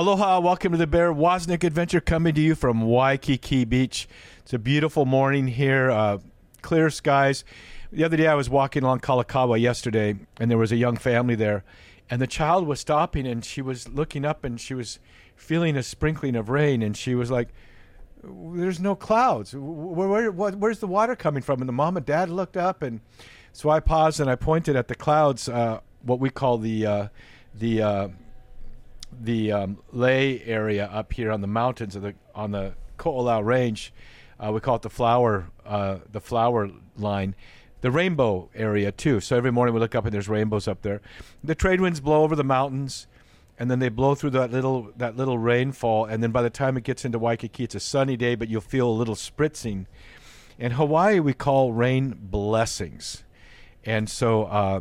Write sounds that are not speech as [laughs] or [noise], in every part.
Aloha, welcome to the Bear Wozniak Adventure coming to you from Waikiki Beach. It's a beautiful morning here, uh, clear skies. The other day I was walking along Kalakaua yesterday and there was a young family there and the child was stopping and she was looking up and she was feeling a sprinkling of rain and she was like, there's no clouds. Where, where, where's the water coming from? And the mom and dad looked up and so I paused and I pointed at the clouds, uh, what we call the, uh, the, uh, the um, lay area up here on the mountains of the on the Ko'olau Range. Uh, we call it the flower uh, the flower line, the rainbow area too. So every morning we look up and there's rainbows up there. The trade winds blow over the mountains, and then they blow through that little that little rainfall. And then by the time it gets into Waikiki, it's a sunny day, but you'll feel a little spritzing. In Hawaii, we call rain blessings, and so. Uh,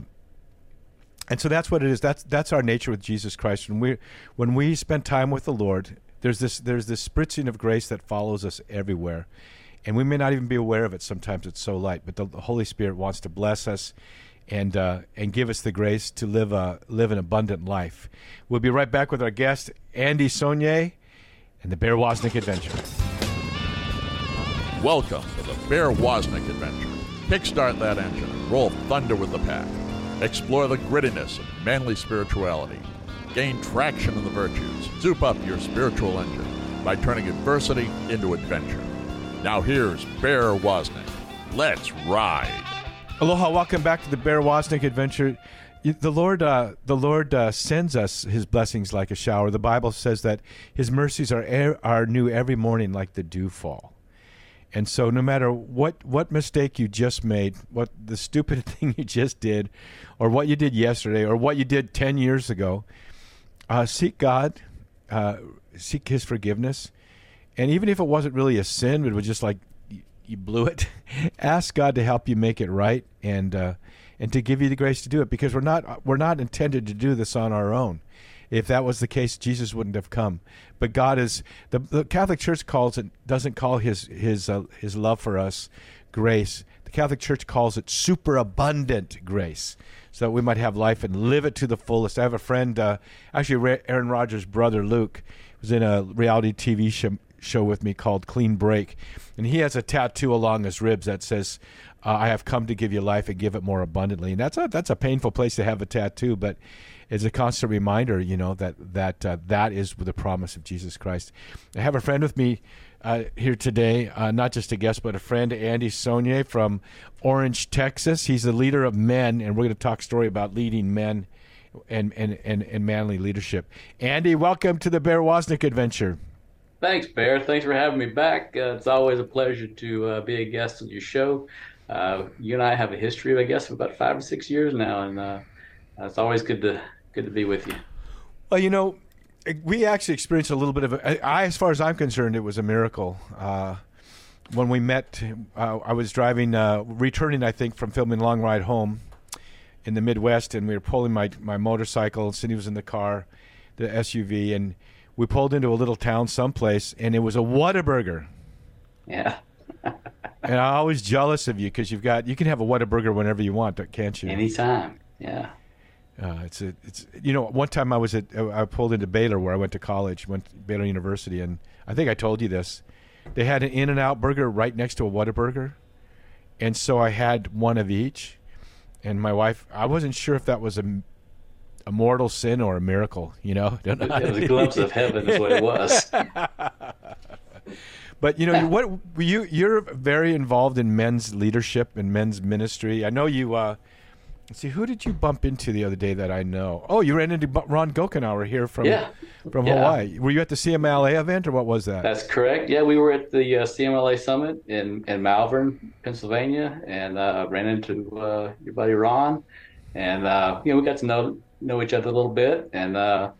and so that's what it is. That's that's our nature with Jesus Christ. When we when we spend time with the Lord, there's this there's this spritzing of grace that follows us everywhere, and we may not even be aware of it. Sometimes it's so light, but the, the Holy Spirit wants to bless us, and uh, and give us the grace to live a live an abundant life. We'll be right back with our guest Andy Sonnier and the Bear Wozniak Adventure. Welcome to the Bear Wozniak Adventure. Kickstart that engine and roll thunder with the pack. Explore the grittiness of manly spirituality. Gain traction in the virtues. Soup up your spiritual engine by turning adversity into adventure. Now here's Bear Wozniak. Let's ride. Aloha, welcome back to the Bear Wozniak Adventure. The Lord, uh, the Lord uh, sends us His blessings like a shower. The Bible says that His mercies are er- are new every morning, like the dewfall. And so, no matter what what mistake you just made, what the stupid [laughs] thing you just did, or what you did yesterday, or what you did ten years ago, uh, seek God, uh, seek His forgiveness, and even if it wasn't really a sin, but it was just like you, blew it, [laughs] ask God to help you make it right, and uh, and to give you the grace to do it, because we're not we're not intended to do this on our own. If that was the case, Jesus wouldn't have come. But God is the, the Catholic Church calls it doesn't call his his uh, his love for us grace. The Catholic Church calls it superabundant grace, so that we might have life and live it to the fullest. I have a friend, uh, actually Aaron Rodgers' brother Luke, was in a reality TV show, show with me called Clean Break, and he has a tattoo along his ribs that says, uh, "I have come to give you life and give it more abundantly." And that's a that's a painful place to have a tattoo, but it's a constant reminder, you know, that that uh, that is the promise of Jesus Christ. I have a friend with me uh, here today, uh, not just a guest, but a friend, Andy Sonnier from Orange, Texas. He's the leader of men, and we're going to talk story about leading men and, and, and, and manly leadership. Andy, welcome to the Bear Wozniak adventure. Thanks, Bear. Thanks for having me back. Uh, it's always a pleasure to uh, be a guest on your show. Uh, you and I have a history, I guess, of about five or six years now, and it's always good to good to be with you. Well, you know, we actually experienced a little bit of a, I, as far as I'm concerned, it was a miracle. Uh, when we met, uh, I was driving, uh, returning, I think, from filming Long Ride Home in the Midwest, and we were pulling my, my motorcycle. Cindy was in the car, the SUV, and we pulled into a little town someplace, and it was a Whataburger. Yeah. [laughs] and I'm always jealous of you because you've got you can have a Whataburger whenever you want, can't you? Anytime. Yeah. Uh, it's a, it's you know one time I was at I pulled into Baylor where I went to college, went to Baylor University, and I think I told you this. They had an In and Out burger right next to a Whataburger, and so I had one of each. And my wife, I wasn't sure if that was a, a mortal sin or a miracle. You know, it was a glimpse of heaven, is what it was. [laughs] but you know what you you're very involved in men's leadership and men's ministry. I know you. Uh, see, who did you bump into the other day that I know? Oh, you ran into Ron Gokenauer here from yeah. from yeah. Hawaii. Were you at the CMLA event or what was that? That's correct. Yeah, we were at the uh, CMLA summit in, in Malvern, Pennsylvania, and uh, ran into uh, your buddy Ron, and uh, you know we got to know know each other a little bit, and uh,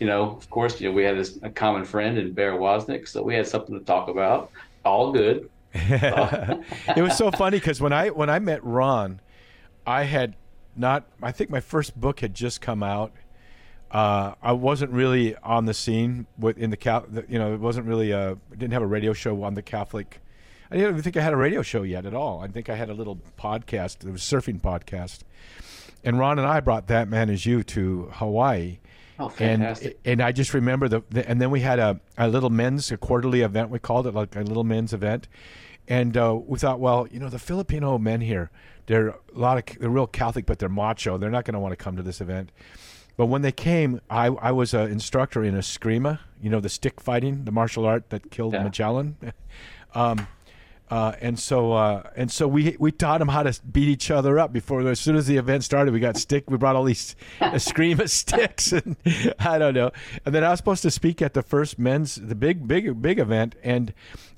you know of course you know we had this a common friend in Bear Wozniak, so we had something to talk about. All good. [laughs] [laughs] it was so funny because when I when I met Ron, I had not. I think my first book had just come out. Uh, I wasn't really on the scene with in the you know it wasn't really a didn't have a radio show on the Catholic. I didn't even think I had a radio show yet at all. I think I had a little podcast. It was surfing podcast, and Ron and I brought that Man Is You to Hawaii, Oh, and fantastic. and I just remember the, the and then we had a, a little men's a quarterly event we called it like a little men's event, and uh, we thought well you know the Filipino men here they're a lot of they're real Catholic but they're macho they're not going to want to come to this event, but when they came I I was an instructor in eskrima you know the stick fighting the martial art that killed Yeah. Magellan, [laughs] um, uh, and so uh, and so we we taught them how to beat each other up before as soon as the event started. We got stick. We brought all these [laughs] Eskrima [laughs] sticks, and I don't know. And then I was supposed to speak at the first men's the big big big event, and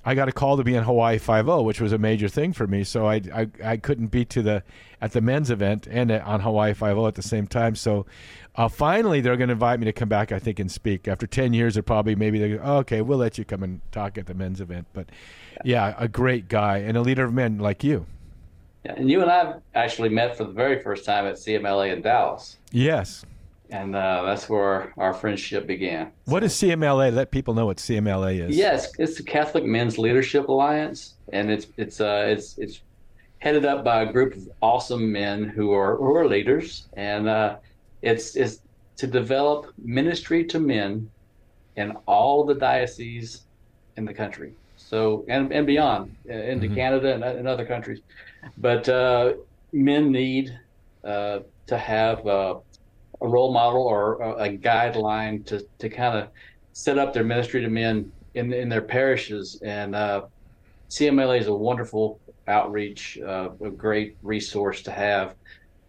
I got a call to be in Hawaii Five O, which was a major thing for me. So I I, I couldn't be to the at the men's event and on Hawaii Five O at the same time. So. Uh, finally, they're going to invite me to come back, I think, and speak. After 10 years, they're probably maybe they go, oh, okay, we'll let you come and talk at the men's event. But yeah, a great guy and a leader of men like you. Yeah, and you and I actually met for the very first time at CMLA in Dallas, Yes. And uh, that's where our friendship began. What is CMLA? Let people know what CMLA is. Yes, it's the Catholic Men's Leadership Alliance, and it's it's uh, it's it's headed up by a group of awesome men who are who are leaders, and uh, it's it's to develop ministry to men in all the dioceses in the country, so and and beyond uh, into Mhm. Canada and, and other countries, but uh, men need uh, to have uh, a role model or a, a guideline to to kind of set up their ministry to men in in their parishes. And uh, CMLA is a wonderful outreach, uh, a great resource to have.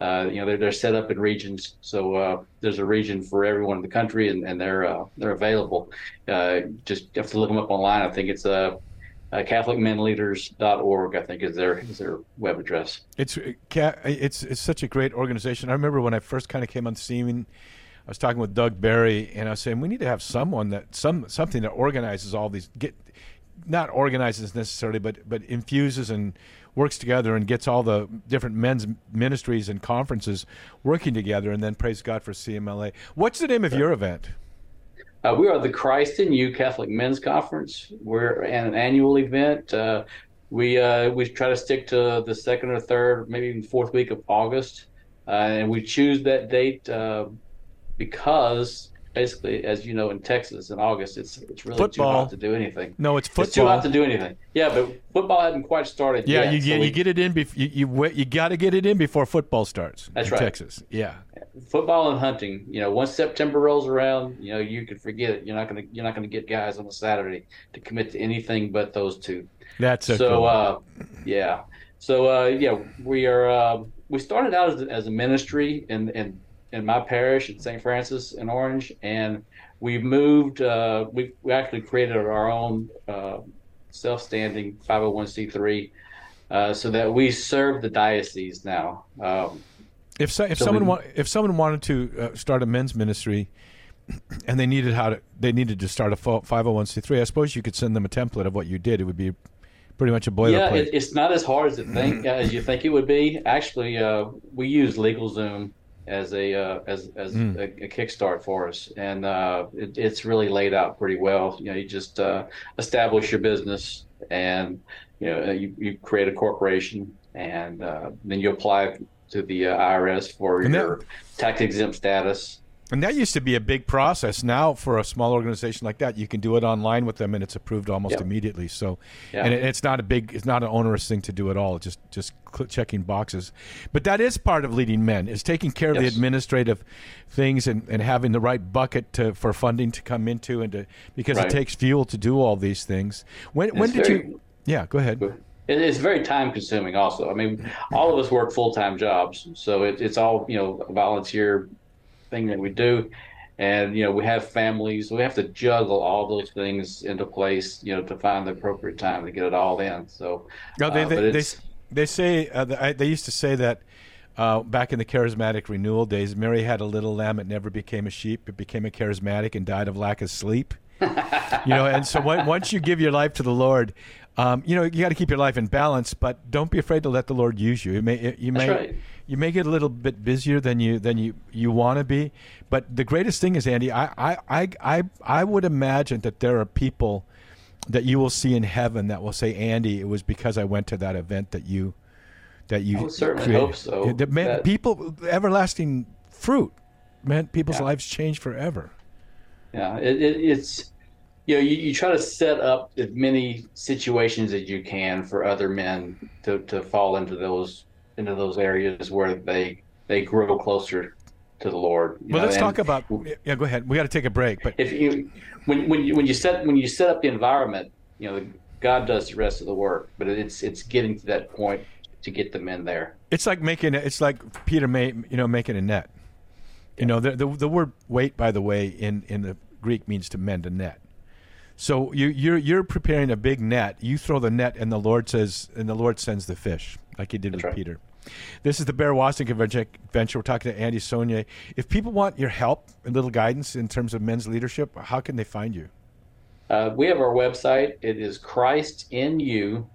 Uh, you know, they're, they're set up in regions, so uh, there's a region for everyone in the country, and, and they're uh, they're available. Uh, just have to look them up online. I think it's uh, uh, CatholicMenLeaders.org. I think is their is their web address. It's uh, it's it's such a great organization. I remember when I first kind of came on the scene, I was talking with Doug Barry, and I was saying we need to have someone that some something that organizes all these get not organizes necessarily, but but infuses and works together and gets all the different men's ministries and conferences working together, and then praise God for CMLA. What's the name of your event? Uh, we are the Christ in You Catholic Men's Conference. We're an annual event. Uh, we uh, we try to stick to the second or third, maybe even fourth week of August, uh, and we choose that date uh, because basically, as you know, in Texas in August, it's it's really too Football. hot to do anything. No, it's football. It's too hot to do anything. Yeah, but football hadn't quite started Yeah, yet. you so get we- you get it in before you you, you got to get it in before football starts. That's in right. Texas. Yeah. Football and hunting. You know, once September rolls around, you know, you can forget it. You're not gonna you're not gonna get guys on a Saturday to commit to anything but those two. That's a so cool. uh, yeah, so uh, yeah, we are. Uh, we started out as, as a ministry in in in my parish at St. Francis in Orange, and we've moved. Uh, we we actually created our own uh, self-standing 501c3, uh, so that we serve the diocese now. Um, If so, if So someone we- wa- if someone wanted to uh, start a men's ministry, [clears throat] and they needed how to they needed to start a five hundred one c three, I suppose you could send them a template of what you did. It would be pretty much a Yeah, boilerplate. it, it's not as hard as it think [clears throat] as you think it would be. Actually, uh, we use LegalZoom as a uh, as as Mm. a, a kickstart for us, and uh, it, it's really laid out pretty well. You know, you just uh, establish your business, and you know you, you create a corporation, and uh, then you apply to the uh, IRS for And your tax exempt status. and that used to be a big process. Now, for a small organization like that, you can do it online with them, and it's approved almost Yeah. immediately. So, Yeah. and it, it's not a big, it's not an onerous thing to do at all. Just just checking boxes. But that is part of leading men is taking care of the administrative things and, and having the right bucket to, for funding to come into and to because it takes fuel to do all these things. When when It's did very- you? Yeah, go ahead. It is very time consuming also. I mean, all of us work full time jobs, so it, it's all, you know, a volunteer thing that we do. And, you know, we have families, we have to juggle all those things into place, you know, to find the appropriate time to get it all in. So, No, they uh, they, they, it's- they say uh, the, I, they used to say that uh, back in the charismatic renewal days, Mary had a little lamb that never became a sheep. It became a charismatic and died of lack of sleep. [laughs] you know, and so when, once you give your life to the Lord, um, you know you got to keep your life in balance, but don't be afraid to let the Lord use you. You may you That's may right. you may get a little bit busier than you than you, you want to be, but the greatest thing is Andy. I, I, I, I, I would imagine that there are people that you will see in heaven that will say, Andy, it was because I went to that event that you that you I certainly created." hope so. The man, That- people everlasting fruit man, people's Yeah. lives changed forever. Yeah, it, it, it's you know you, you try to set up as many situations as you can for other men to, to fall into those into those areas where they they grow closer to the Lord. you Well, know, let's and talk about. Yeah, go ahead. We got to take a break, but if you when when you, when you set when you set up the environment, you know God does the rest of the work, but it's it's getting to that point to get the men there. it's like making. a- It's like Peter made, you know, making a net. You know, the, the the word "weight," by the way, in in the Greek means to mend a net. So you you're you're preparing a big net. You throw the net, and the Lord says, and the Lord sends the fish, like He did That's with right. Peter. This is the Bear Wozniak Adventure. We're talking to Andy Sonnier. If people want your help and little guidance in terms of men's leadership, how can they find you? Uh, we have our website. It is christinu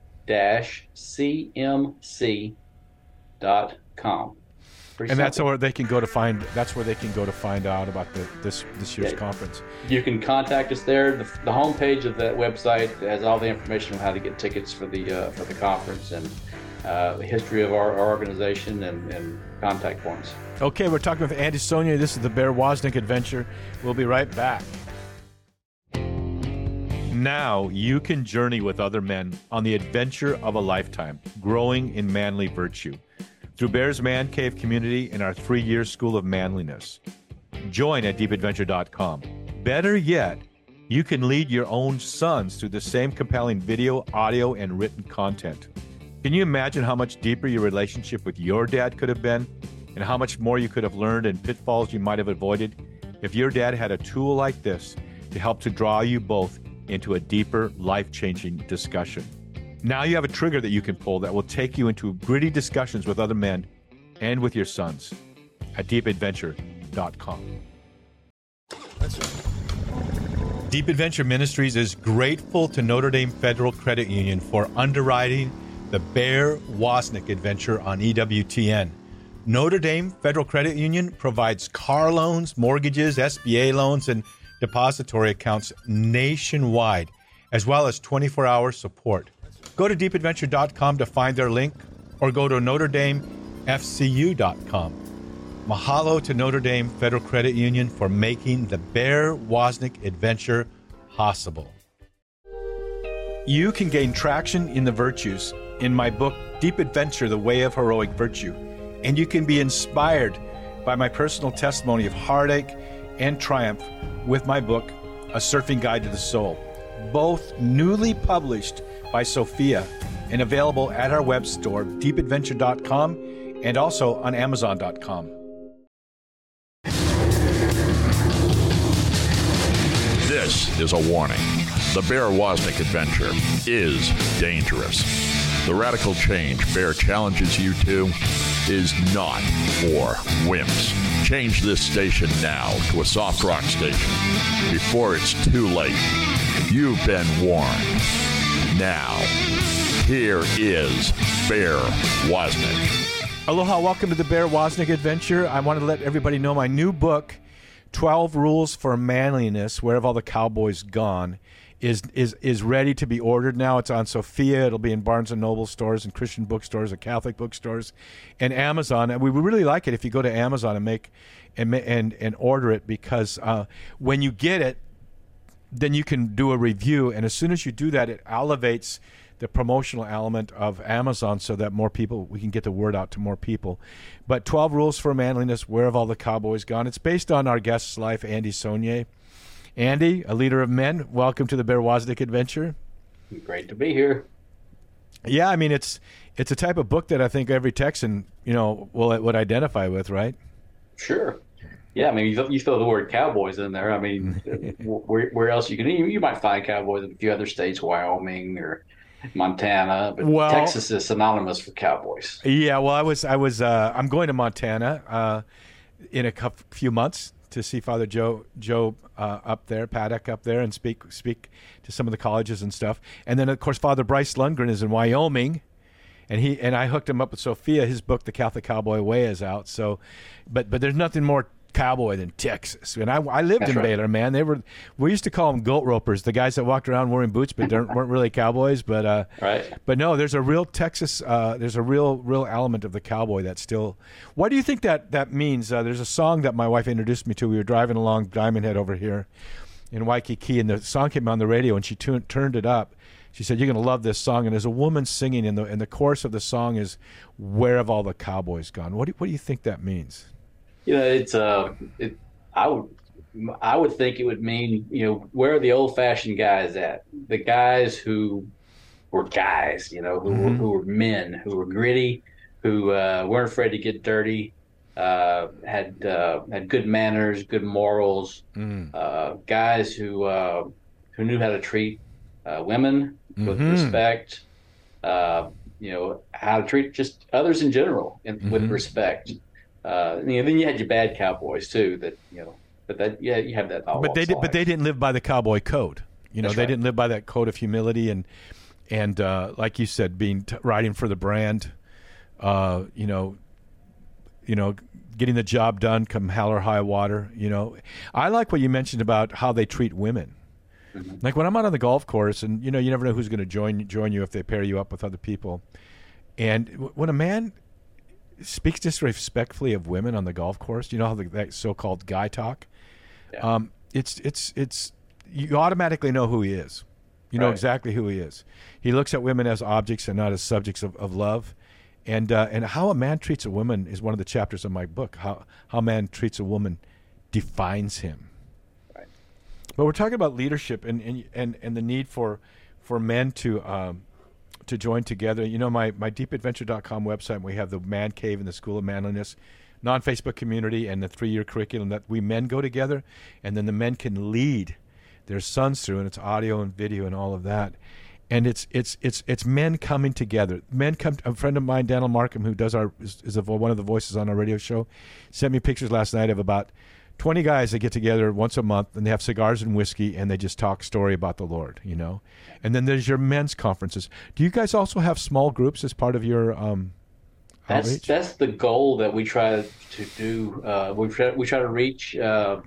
dash cmc. Pretty And that's where they can go to find. That's where they can go to find out about the, this this year's Yeah. conference. You can contact us there. The, the homepage of that website has all the information on how to get tickets for the uh, for the conference and uh, the history of our, our organization and, and contact points. Okay, we're talking with Andy Sonnier. This is the Bear Wozniak Adventure. We'll be right back. Now you can journey with other men on the adventure of a lifetime, growing in manly virtue. Through Bear's Man Cave community and our three year school of manliness. Join at deepadventure.com. Better yet, you can lead your own sons through the same compelling video, audio, and written content. Can you imagine how much deeper your relationship with your dad could have been? And how much more you could have learned and pitfalls you might have avoided if your dad had a tool like this to help to draw you both into a deeper, life changing discussion? Now you have a trigger that you can pull that will take you into gritty discussions with other men and with your sons at deepadventure.com. Deep Adventure Ministries is grateful to Notre Dame Federal Credit Union for underwriting the Bear Wozniak adventure on EWTN. Notre Dame Federal Credit Union provides car loans, mortgages, SBA loans, and depository accounts nationwide, as well as 24 hour support. Go to deepadventure.com to find their link or go to NotreDameFCU.com. Mahalo to Notre Dame Federal Credit Union for making the Bear Wozniak adventure possible. You can gain traction in the virtues in my book, Deep Adventure The Way of Heroic Virtue, and you can be inspired by my personal testimony of heartache and triumph with my book, A Surfing Guide to the Soul, both newly published by Sophia and available at our web store, deepadventure.com, and also on amazon.com. This is a warning. The Bear Wozniak adventure is dangerous. The radical change Bear challenges you to is not for wimps. Change this station now to a soft rock station before it's too late. You've been warned. Now, here is Bear Wozniak. Aloha, welcome to the Bear Wozniak Adventure. I want to let everybody know my new book, 12 Rules for Manliness, Where Have All the Cowboys Gone, is, is, is ready to be ordered now. It's on Sophia. It'll be in Barnes & Noble stores and Christian bookstores and Catholic bookstores and Amazon. And we would really like it if you go to Amazon and make and, and, and order it because uh, when you get it, then you can do a review. And as soon as you do that, it elevates the promotional element of Amazon so that more people, we can get the word out to more people. But 12 Rules for Manliness Where Have All the Cowboys Gone? It's based on our guest's life, Andy Sonnier. Andy, a leader of men, welcome to the Bear Wozniak Adventure. Great to be here. Yeah, I mean, it's it's a type of book that I think every Texan, you know, will would identify with, right? Sure. Yeah, I mean, you, you throw the word cowboys in there. I mean, [laughs] where, where else you can you, might find cowboys in a few other states, Wyoming or Montana, but Well- Texas is synonymous for cowboys. Yeah, well, I was, I was, uh, I'm going to Montana uh, in a few months to see Father Joe, Joe uh, up there, Paddock up there, and speak, speak to some of the colleges and stuff. And then, of course, Father Bryce Lungren is in Wyoming, and he and I hooked him up with Sophia. His book, The Catholic Cowboy Way, is out. So, but but there's nothing more cowboy than Texas. And I, I lived That's in right. Baylor, man. They were we used to call them goat ropers, the guys that walked around wearing boots but weren't really cowboys. But uh, Right. but no, there's a real Texas. Uh, there's a real real element of the cowboy that's still. What do you think that that means? Uh, there's a song that my wife introduced me to. We were driving along Diamond Head over here in Waikiki, and the song came on the radio, and she tu- turned it up. She said, "You're going to love this song." And there's a woman singing, and the and the chorus of the song is, "Where have all the cowboys gone?" What do what do you think that means? You know, it's uh, it. I would, I would think it would mean, you know, where are the old-fashioned guys at? The guys who were guys, you know, who were, Mhm. who were men, who were gritty, who uh, weren't afraid to get dirty, uh, had uh, had good manners, good morals, Mm. uh, guys who uh, who knew how to treat uh, women with Mhm. respect, uh, you know, how to treat just others in general and Mhm. with respect. Uh, you know, then you had your bad cowboys too. That you know, but that yeah, you have that. But they did, but they didn't live by the cowboy code. You know, That's they right. didn't live by that code of humility and and uh, like you said, being t- riding for the brand. Uh, you know, you know, getting the job done, come hell or high water. You know, I like what you mentioned about how they treat women. Mhm. Like when I'm out on the golf course, and you know, you never know who's going to join join you if they pair you up with other people. And w- when a man speaks disrespectfully of women on the golf course, you know how the, that so-called guy talk. Yeah. Um, it's it's it's you automatically know who he is. You know Right. exactly who he is. He looks at women as objects and not as subjects of, of love. And uh, and how a man treats a woman is one of the chapters of my book. How how a man treats a woman defines him. Right. But we're talking about leadership and and and, and the need for for men to um, to join together. You know, my, my deepadventure.com website, we have the Man Cave and the School of Manliness, non Facebook community, and the three year curriculum that we men go together, and then the men can lead their sons through, and it's audio and video and all of that. And it's it's it's it's men coming together. Men come. A friend of mine, Daniel Markham, who does our is, is a, one of the voices on our radio show, sent me pictures last night of about 20 guys that get together once a month and they have cigars and whiskey and they just talk story about the Lord, you know. And then there's your men's conferences. Do you guys also have small groups as part of your um, That's outreach? that's the goal that we try to do. Uh, we try we try to reach uh,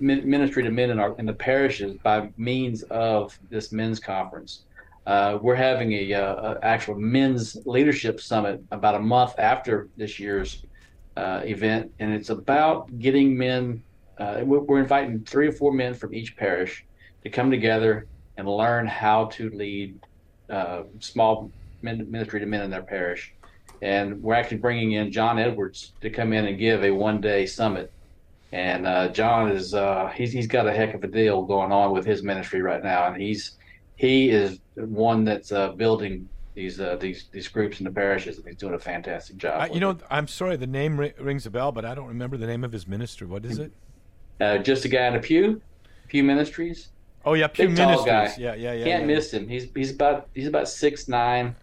min- ministry to men in our in the parishes by means of this men's conference. Uh, we're having a, uh, a actual men's leadership summit about a month after this year's uh, event, and it's about getting men. Uh, we're, inviting three or four men from each parish to come together and learn how to lead uh, small min- ministry to men in their parish and we're actually bringing in John Edwards to come in and give a one day summit. And uh, John is uh, he's he's got a heck of a deal going on with his ministry right now, and he's he is one that's uh, building these uh, these these groups in the parishes, and he's doing a fantastic job. I, you know, it. I'm sorry, the name ri- rings a bell, but I don't remember the name of his ministry. What is it? uh, just a guy in a pew, Pew Ministries. Oh yeah, Pew Big tall Ministries. guy. Yeah, yeah, yeah. Can't yeah. miss him. He's he's about he's about six nine.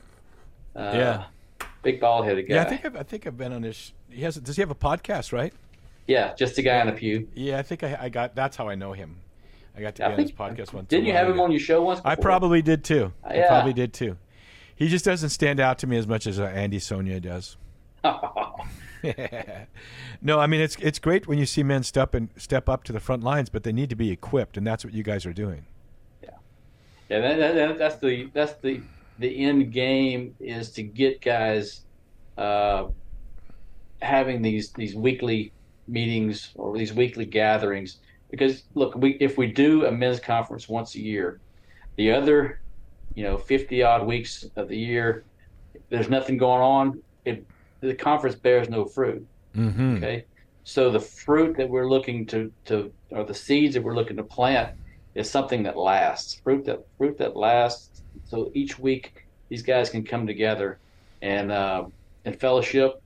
Uh, Yeah. Big bald headed guy. Yeah, I think I've, I think I've been on his. sh- He has. Does he have a podcast? Right? Yeah, just a guy in a pew. Yeah, I think I, I got. That's how I know him. I got to I be on his podcast once. Didn't you have him ago. on your show once? I probably did too. I Yeah. probably did too. He just doesn't stand out to me as much as uh, Andy Sonnier does. [laughs] [laughs] no, I mean it's it's great when you see men step and step up to the front lines, but they need to be equipped, and that's what you guys are doing. Yeah, that, that, that, that's the that's the the end game is to get guys uh, having these these weekly meetings or these weekly gatherings. Because look, we if we do a men's conference once a year, the other, you know, fifty odd weeks of the year, there's nothing going on. It the conference bears no fruit. Mm-hmm. Okay. So the fruit that we're looking to, to or the seeds that we're looking to plant is something that lasts. Fruit that fruit that lasts. So each week these guys can come together and uh, and fellowship.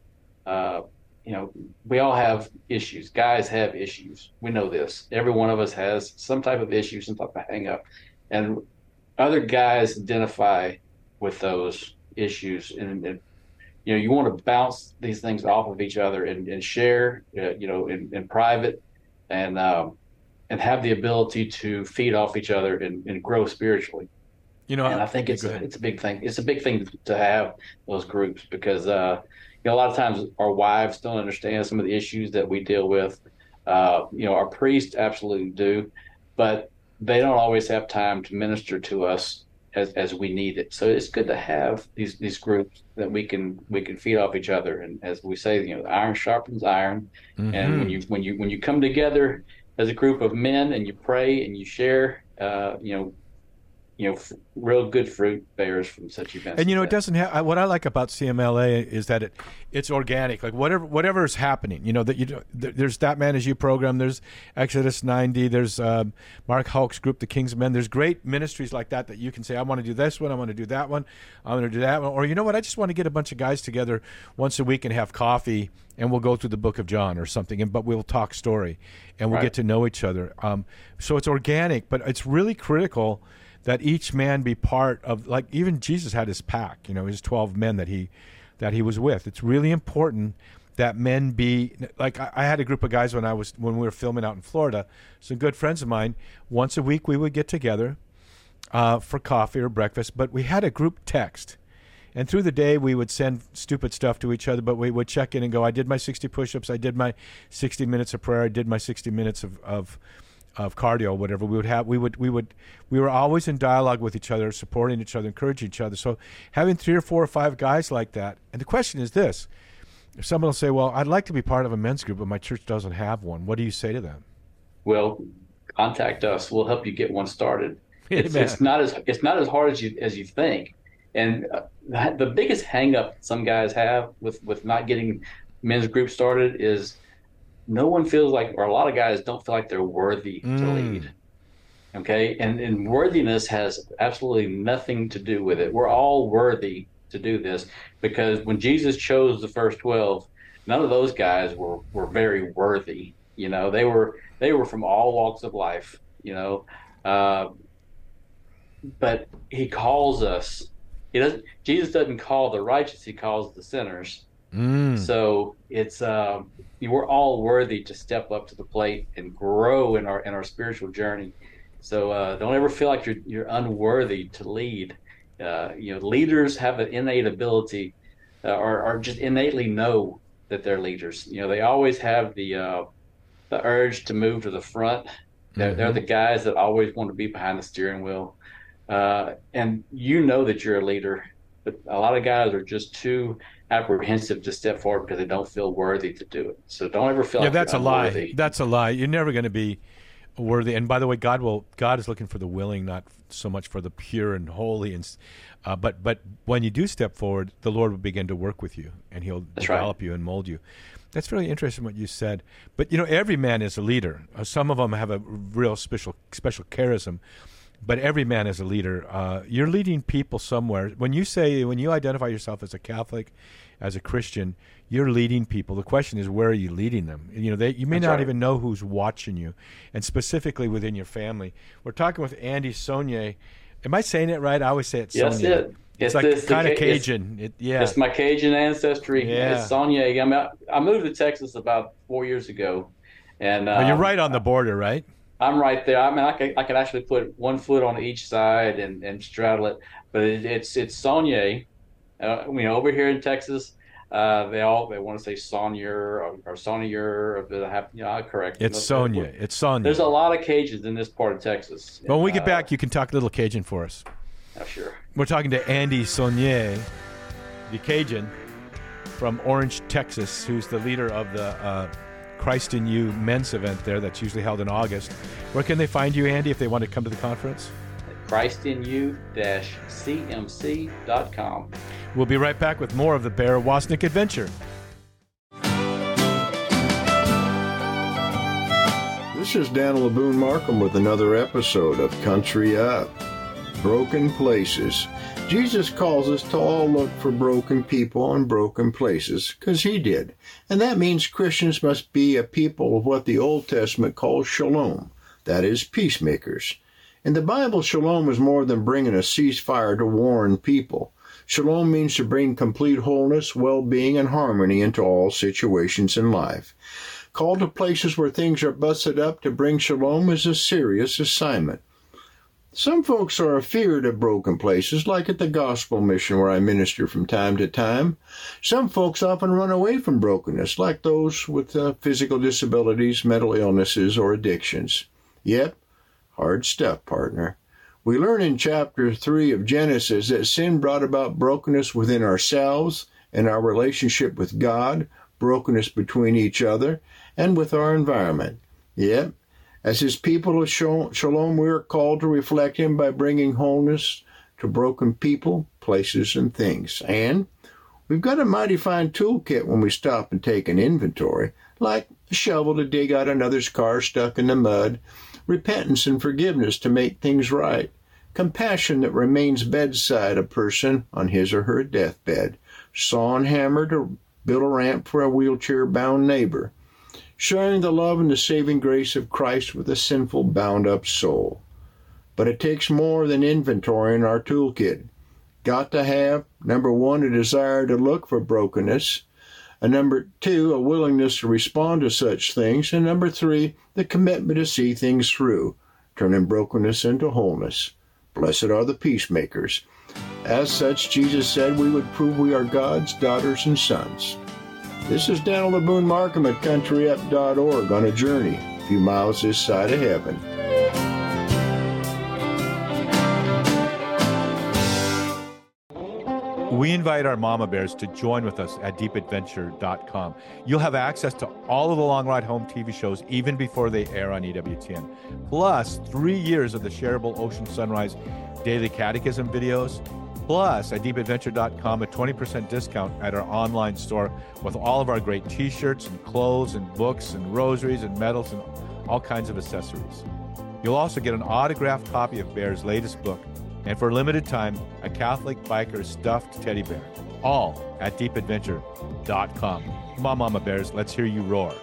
Uh, you know, we all have issues. Guys have issues. We know this. Every one of us has some type of issue, some type of hang up. And other guys identify with those issues and, and you know you want to bounce these things off of each other and, and share uh, you know in, in private and um, and have the ability to feed off each other and, and grow spiritually You know, and I think it's a, it's a big thing. It's a big thing to have those groups because uh, you know a lot of times our wives don't understand some of the issues that we deal with. Uh, you know, our priests absolutely do, but they don't always have time to minister to us as, as we need it. So it's good to have these these groups that we can we can feed off each other. And as we say, you know, iron sharpens iron. Mm-hmm. And when you when you when you come together as a group of men and you pray and you share, uh, you know, you know, f- real good fruit bears from such events. And you know, it doesn't have. What I like about CMLA is that it it's organic. Like whatever whatever is happening, you know, that you there's that Man Is You program. There's Exodus 90. There's um, Mark Houck's group, the Kings Men. There's great ministries like that that you can say, I want to do this one. I want to do that one. I want to do that one. Or you know what? I just want to get a bunch of guys together once a week and have coffee, and we'll go through the Book of John or something. And but we'll talk story, and we'll right. get to know each other. Um, so it's organic, but it's really critical that each man be part of like even Jesus had his pack, you know, his 12 men that he that he was with. It's really important that men be like I, I had a group of guys when I was when we were filming out in Florida, some good friends of mine. Once a week we would get together uh, for coffee or breakfast, but we had a group text. And through the day, we would send stupid stuff to each other, but we would check in and go, I did my 60 push ups, I did my 60 minutes of prayer, I did my 60 minutes of, of of cardio, whatever we would have, we would we would we were always in dialogue with each other, supporting each other, encouraging each other. So having three or four or five guys like that, and the question is this: if someone will say, "Well, I'd like to be part of a men's group, but my church doesn't have one," what do you say to them? Well, contact us. We'll help you get one started. It's, it's, not as it's not as hard as you as you think. And uh, the biggest hangup some guys have with with not getting men's group started is no one feels like, or a lot of guys don't feel like they're worthy mm. to lead. Okay. And, and worthiness has absolutely nothing to do with it. We're all worthy to do this because when Jesus chose the first 12, none of those guys were, were very worthy. You know, they were, they were from all walks of life, you know, uh, but he calls us, he doesn't, Jesus doesn't call the righteous, he calls the sinners. Mm. So it's um, we're all worthy to step up to the plate and grow in our in our spiritual journey. So uh, don't ever feel like you're you're unworthy to lead. Uh, you know, leaders have an innate ability, uh, or, or just innately know that they're leaders. You know, they always have the uh, the urge to move to the front. They're, mm-hmm. they're the guys that always want to be behind the steering wheel. Uh, and you know that you're a leader, a lot of guys are just too apprehensive to step forward because they don't feel worthy to do it. So don't ever feel yeah, like that's a unworthy. lie. That's a lie. You're never going to be worthy. And by the way, God will God is looking for the willing, not so much for the pure and holy. And uh, but but when you do step forward, the Lord will begin to work with you, and He'll that's develop right. you and mold you. That's really interesting what you said. But you know, every man is a leader. Uh, some of them have a real special special charism but every man is a leader. Uh, you're leading people somewhere. When you say, when you identify yourself as a Catholic, as a Christian, you're leading people. The question is, where are you leading them? You know, they, you may That's not right. even know who's watching you, and specifically within your family. We're talking with Andy Sonnier. Am I saying it right? I always say it's yes. It. It's, it's like kind of Cajun. It's, it, yeah, it's my Cajun ancestry. Yeah. It's Sonnier. I'm out, I moved to Texas about four years ago, and uh, you're right on the border, right? I'm right there. I mean, I could, I could actually put one foot on each side and, and straddle it, but it, it's it's Sonnier. Uh, you know, over here in Texas, uh, they all they want to say Sonia or, or or have you know correct. It's Sonia. It's Sonia. There's a lot of Cajuns in this part of Texas. When we get uh, back, you can talk a little Cajun for us. Oh, sure. We're talking to Andy Sonnier, the Cajun from Orange, Texas, who's the leader of the uh, Christ in You men's event there that's usually held in August. Where can they find you, Andy, if they want to come to the conference? christinu-cmc.com. We'll be right back with more of the Bear Wozniak adventure. This is Dan Laboon Markham with another episode of Country Up. Broken Places. Jesus calls us to all look for broken people and broken places, because he did. And that means Christians must be a people of what the Old Testament calls shalom, that is, peacemakers. In the Bible, shalom is more than bringing a ceasefire to warn people. Shalom means to bring complete wholeness, well-being, and harmony into all situations in life. Called to places where things are busted up to bring shalom is a serious assignment. Some folks are afeard of broken places, like at the gospel mission where I minister from time to time. Some folks often run away from brokenness, like those with uh, physical disabilities, mental illnesses, or addictions. Yep, hard stuff, partner. We learn in chapter 3 of Genesis that sin brought about brokenness within ourselves and our relationship with God, brokenness between each other, and with our environment. Yep, as his people of Shalom, we are called to reflect him by bringing wholeness to broken people, places, and things. And we've got a mighty fine toolkit when we stop and take an inventory, like a shovel to dig out another's car stuck in the mud, repentance and forgiveness to make things right, compassion that remains bedside a person on his or her deathbed, saw and hammer to build a ramp for a wheelchair bound neighbor sharing the love and the saving grace of Christ with a sinful, bound up soul. But it takes more than inventory in our toolkit. Got to have, number one, a desire to look for brokenness, and number two, a willingness to respond to such things, and number three, the commitment to see things through, turning brokenness into wholeness. Blessed are the peacemakers. As such, Jesus said we would prove we are God's daughters and sons. This is Daniel LeBoon Markham at CountryUp.org on a journey a few miles this side of heaven. We invite our mama bears to join with us at deepadventure.com. You'll have access to all of the Long Ride Home TV shows even before they air on EWTN, plus three years of the shareable Ocean Sunrise Daily Catechism videos Plus, at deepadventure.com, a 20% discount at our online store with all of our great t shirts and clothes and books and rosaries and medals and all kinds of accessories. You'll also get an autographed copy of Bear's latest book, and for a limited time, a Catholic biker stuffed teddy bear. All at deepadventure.com. Come on, Mama Bears, let's hear you roar.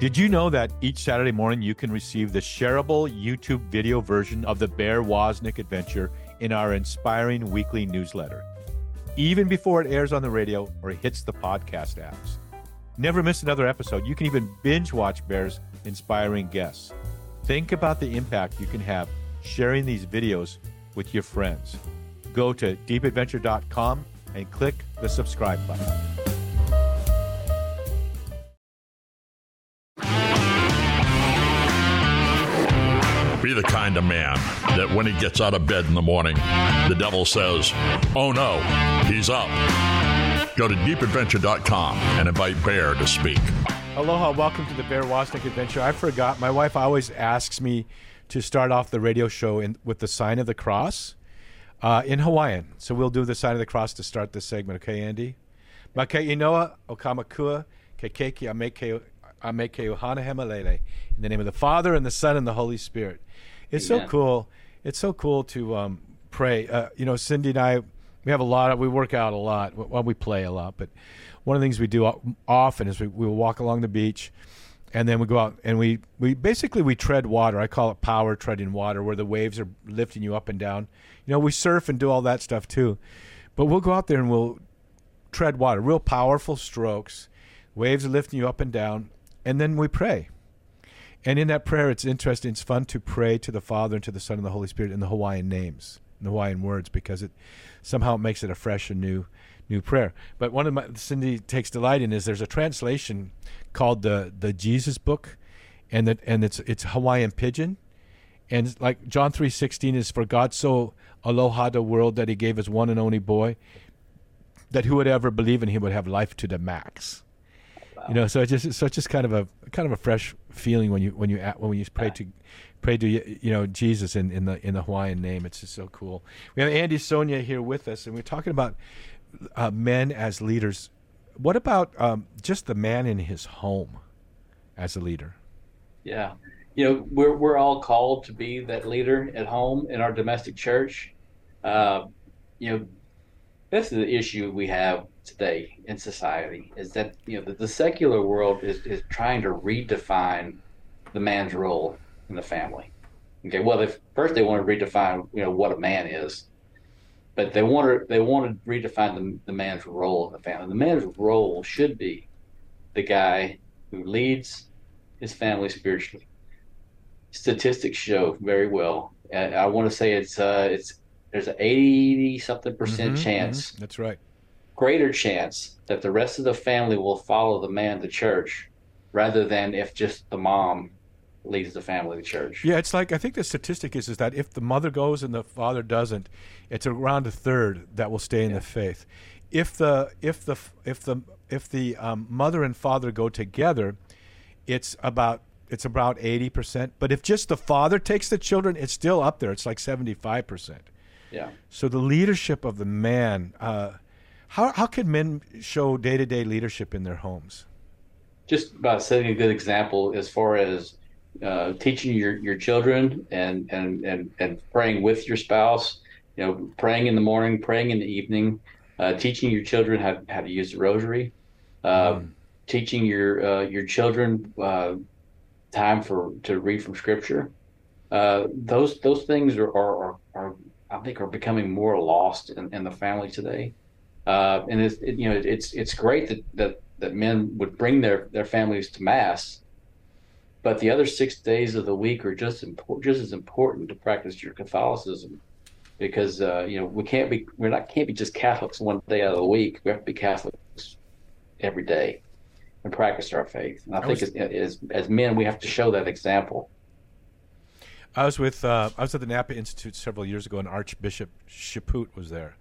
Did you know that each Saturday morning you can receive the shareable YouTube video version of the Bear Wozniak adventure in our inspiring weekly newsletter, even before it airs on the radio or hits the podcast apps? Never miss another episode. You can even binge watch Bear's inspiring guests. Think about the impact you can have sharing these videos with your friends. Go to deepadventure.com and click the subscribe button. The kind of man that when he gets out of bed in the morning, the devil says, Oh no, he's up. Go to deepadventure.com and invite Bear to speak. Aloha, welcome to the Bear Wozniak Adventure. I forgot, my wife always asks me to start off the radio show in, with the sign of the cross uh, in Hawaiian. So we'll do the sign of the cross to start this segment, okay, Andy? Make inoa okamakua kekeki ameke ameke ohana hemalele. In the name of the Father and the Son and the Holy Spirit. It's Amen. so cool. It's so cool to um, pray. Uh, you know, Cindy and I, we have a lot. Of, we work out a lot. Well, we play a lot, but one of the things we do often is we we walk along the beach, and then we go out and we we basically we tread water. I call it power treading water, where the waves are lifting you up and down. You know, we surf and do all that stuff too, but we'll go out there and we'll tread water, real powerful strokes. Waves are lifting you up and down, and then we pray. And in that prayer, it's interesting. It's fun to pray to the Father and to the Son and the Holy Spirit in the Hawaiian names, in the Hawaiian words, because it somehow it makes it a fresh and new new prayer. But one of my Cindy takes delight in is there's a translation called the the Jesus Book, and that and it's it's Hawaiian pidgin, and like John three sixteen is for God so aloha the world that He gave His one and only boy, that who would ever believe in Him would have life to the max. You know, so it's just so it's just kind of a kind of a fresh feeling when you when you when you pray to pray to you know Jesus in, in the in the Hawaiian name. It's just so cool. We have Andy Sonnier here with us, and we're talking about uh, men as leaders. What about um, just the man in his home as a leader? Yeah, you know, we're we're all called to be that leader at home in our domestic church. Uh, you know, that's the issue we have today in society is that you know the, the secular world is, is trying to redefine the man's role in the family. Okay, well, if first they want to redefine you know what a man is, but they want to they want to redefine the, the man's role in the family. The man's role should be the guy who leads his family spiritually, statistics show very well. And I want to say it's uh, it's there's an eighty something percent Mhm, chance, mhm. That's right. Greater chance that the rest of the family will follow the man to church, rather than if just the mom leads the family to church. Yeah, it's like I think the statistic is is that if the mother goes and the father doesn't, it's around a third that will stay in Yeah. the faith. If the if the if the if the um, mother and father go together, it's about it's about eighty percent. But if just the father takes the children, it's still up there. It's like seventy five percent. Yeah. So the leadership of the man. Uh, how how can men show day to day leadership in their homes? just by setting a good example as far as uh, teaching your, your children and, and, and, and praying with your spouse, you know, praying in the morning, praying in the evening, uh, teaching your children how, how to use the rosary, uh, Mm. teaching your uh, your children uh, time for to read from scripture. Uh, those those things are, are, are, are I think are becoming more lost in, in the family today. Uh, and it's it, you know it's it's great that, that that men would bring their their families to mass, but the other six days of the week are just important, just as important to practice your Catholicism, because uh, you know we can't be we're not can't be just Catholics one day out of the week. We have to be Catholics every day and practice our faith. And I, I think was- as, as as men we have to show that example. I was with uh, I was at the Napa Institute several years ago, and Archbishop Chaput was there,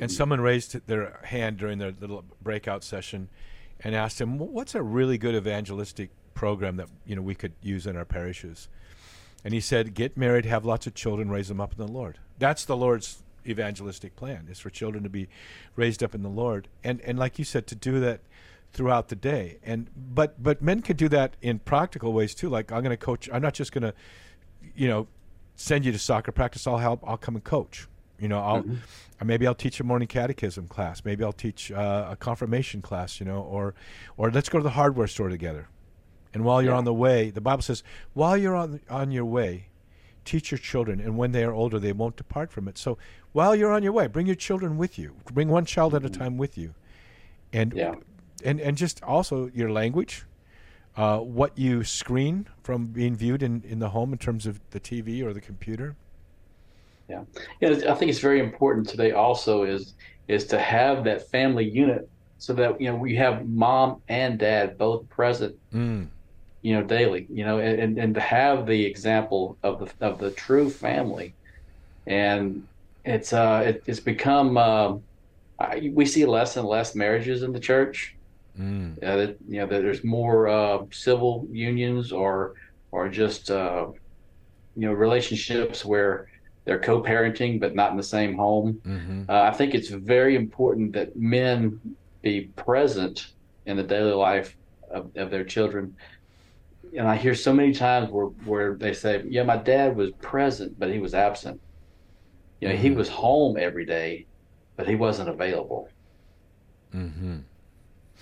and someone raised their hand during their little breakout session, and asked him, "What's a really good evangelistic program that you know we could use in our parishes?" And he said, "Get married, have lots of children, raise them up in the Lord. That's the Lord's evangelistic plan: is for children to be raised up in the Lord, and and like you said, to do that." throughout the day and but but men could do that in practical ways too like i'm going to coach i'm not just going to you know, send you to soccer practice. I'll help. I'll come and coach. You know, I'll uh, maybe I'll teach a morning catechism class. Maybe I'll teach uh, a confirmation class. You know, or or let's go to the hardware store together. And while you're Yeah. on the way, the Bible says, while you're on on your way, teach your children, and when they are older, they won't depart from it. So while you're on your way, bring your children with you. Bring one child at a time with you, and Yeah. and and just also your language uh, what you screen from being viewed in, in the home in terms of the TV or the computer. Yeah, yeah. I think it's very important today. Also, is is to have that family unit so that you know we have mom and dad both present. Mm. You know, daily. You know, and, and, to have the example of the of the true family, and it's uh it, it's become um I, we see less and less marriages in the church. Mm. Uh, that, you know, that there's more uh, civil unions or or just uh, you know relationships where they're co-parenting but not in the same home. hmm Uh, I think it's very important that men be present in the daily life of, of their children. And I hear so many times where, where they say, "Yeah, my dad was present, but he was absent. You know, he Mhm. was home every day, but he wasn't available." hmm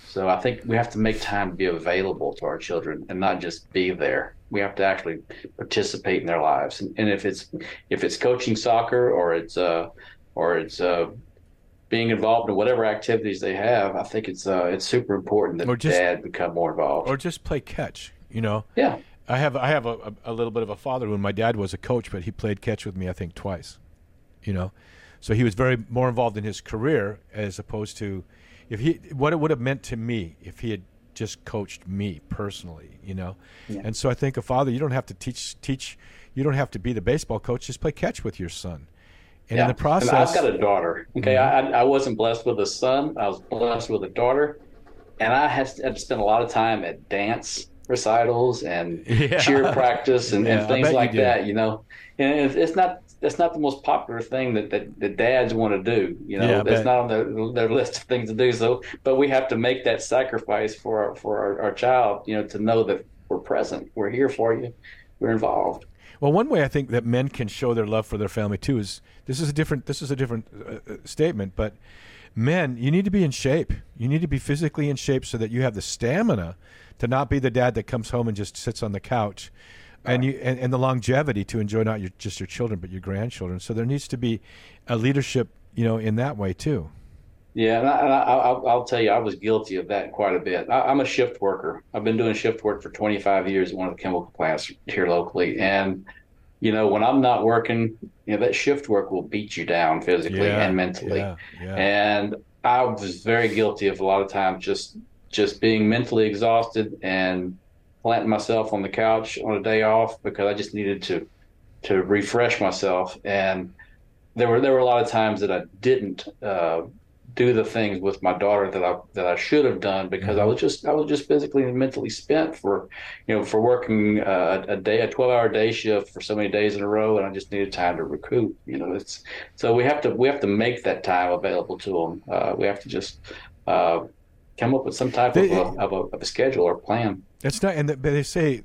So I think we have to make time to be available to our children and not just be there. We have to actually participate in their lives. And, and if it's if it's coaching soccer or it's uh or it's uh being involved in whatever activities they have, I think it's uh it's super important that Or just- dad become more involved. Or just play catch. You know, yeah. I have I have a, a, a little bit of a father when my dad was a coach, but he played catch with me I think twice. You know, so he was very more involved in his career as opposed to if he what it would have meant to me if he had just coached me personally. You know, Yeah. and so I think a father you don't have to teach teach you don't have to be the baseball coach. Just play catch with your son, and in the process, And I've got a daughter. Okay, Mhm. I, I wasn't blessed with a son. I was blessed with a daughter, and I had to, spend a lot of time at dance recitals and [laughs] Yeah. cheer practice and, Yeah, and things like that. You know, and it's, it's not that's not the most popular thing that, that, that dads want to do. You know, Yeah, it's bet. not on their, their list of things to do. So, but we have to make that sacrifice for our, for our, our child. You know, to know that we're present, we're here for you, we're involved. Well, one way I think that men can show their love for their family too is this is a different this is a different uh, uh, statement, but men, you need to be in shape. You need to be physically in shape so that you have the stamina to not be the dad that comes home and just sits on the couch, and you and, and the longevity to enjoy not your, just your children but your grandchildren. So there needs to be a leadership, you know, in that way too. Yeah, and, I, and I, will I'll tell you, I was guilty of that quite a bit. I, am a shift worker. I've been doing shift work for 25 years at one of the chemical plants here locally, and you know, when I'm not working, you know, that shift work will beat you down physically yeah, and mentally. Yeah, yeah. And I was very guilty of a lot of times just just being mentally exhausted and planting myself on the couch on a day off because I just needed to to refresh myself. And there were there were a lot of times that I didn't uh, do the things with my daughter that I that I should have done because mm-hmm. I was just I was just physically and mentally spent for you know for working uh, a day a twelve hour day shift for so many days in a row and I just needed time to recoup you know it's so we have to we have to make that time available to them uh, we have to just uh, come up with some type they, of, a, of, a, of a schedule or plan. That's not and they say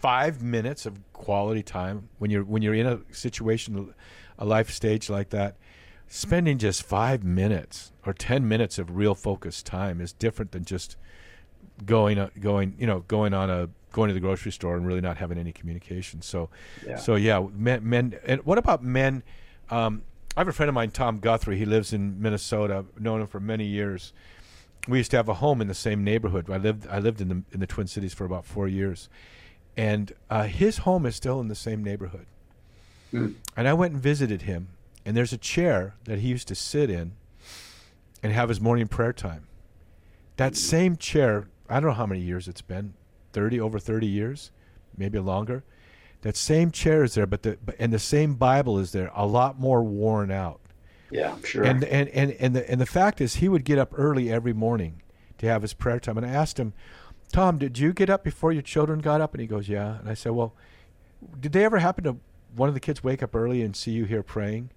five minutes of quality time when you're when you're in a situation a life stage like that spending just five minutes or ten minutes of real focused time is different than just going uh, going you know going on a going to the grocery store and really not having any communication. So, yeah. so yeah, men, men. And what about men? Um, I have a friend of mine, Tom Guthrie. He lives in Minnesota. Known him for many years. We used to have a home in the same neighborhood. I lived I lived in the in the Twin Cities for about four years, and uh, his home is still in the same neighborhood. Mm. And I went and visited him, and there's a chair that he used to sit in and have his morning prayer time. That same chair, I don't know how many years it's been 30, over 30 years, maybe longer. That same chair is there, but the and the same Bible is there, a lot more worn out. Yeah, sure. And and and and the and the fact is, he would get up early every morning to have his prayer time. And I asked him, Tom, did you get up before your children got up? And he goes, Yeah. And I said, Well, did they ever happen to one of the kids wake up early and see you here praying?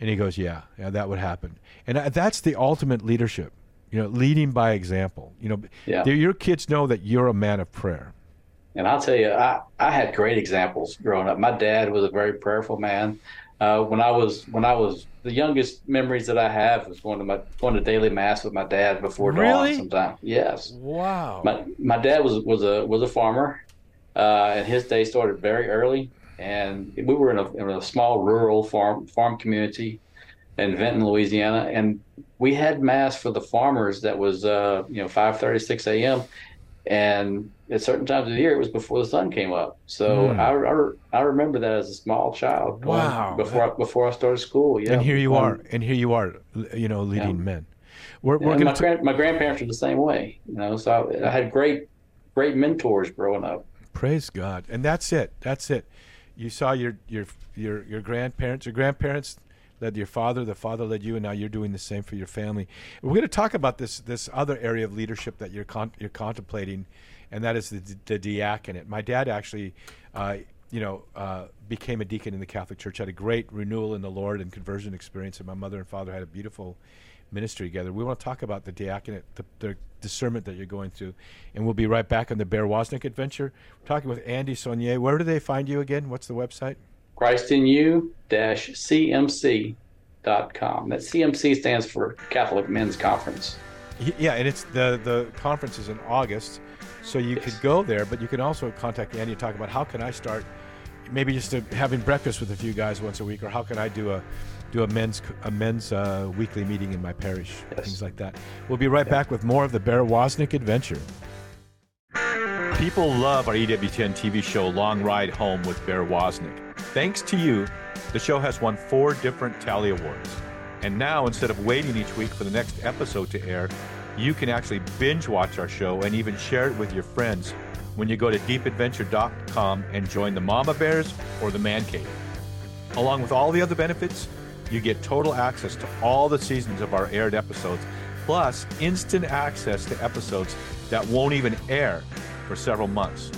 And he goes, "Yeah, yeah, that would happen." And that's the ultimate leadership, you know, leading by example. You know, yeah. your kids know that you're a man of prayer. And I'll tell you, I, I had great examples growing up. My dad was a very prayerful man. Uh, when I was when I was the youngest memories that I have was going to my going to daily mass with my dad before really? dawn. Sometimes, yes. Wow. My my dad was was a was a farmer, uh, and his day started very early and we were in a, in a small rural farm farm community in Vinton, Louisiana, and we had mass for the farmers that was uh, you know 5:30, 6 a.m. And at certain times of the year, it was before the sun came up. So mm. I, I, I, remember that as a small child. Wow! Before I, before I started school, yeah. And here you um, are, and here you are, you know, leading yeah. men. We're, we're my, t- grand, my grandparents were the same way, you know. So I, I had great, great mentors growing up. Praise God, and that's it. That's it you saw your your your your grandparents, your grandparents led your father, the father led you, and now you're doing the same for your family. We're going to talk about this this other area of leadership that you're con- you're contemplating, and that is the, the diaconate. My dad actually. Uh, you know, uh, became a deacon in the Catholic Church, had a great renewal in the Lord and conversion experience, and my mother and father had a beautiful ministry together. We want to talk about the diaconate, the, the discernment that you're going through. And we'll be right back on the Bear Wozniak adventure. We're talking with Andy Sonnier. Where do they find you again? What's the website? ChristinU-CMC.com. That CMC stands for Catholic Men's Conference. Yeah, and it's the the conference is in August, so you yes. could go there, but you can also contact Andy and talk about how can I start, maybe just having breakfast with a few guys once a week, or how can I do a do a men's a men's uh, weekly meeting in my parish, yes. things like that. We'll be right yeah. back with more of the Bear Wozniak adventure. People love our EWTN TV show Long Ride Home with Bear Wozniak. Thanks to you, the show has won four different Telly Awards. And now, instead of waiting each week for the next episode to air, you can actually binge watch our show and even share it with your friends when you go to deepadventure.com and join the Mama Bears or the Man Cave. Along with all the other benefits, you get total access to all the seasons of our aired episodes, plus instant access to episodes that won't even air for several months.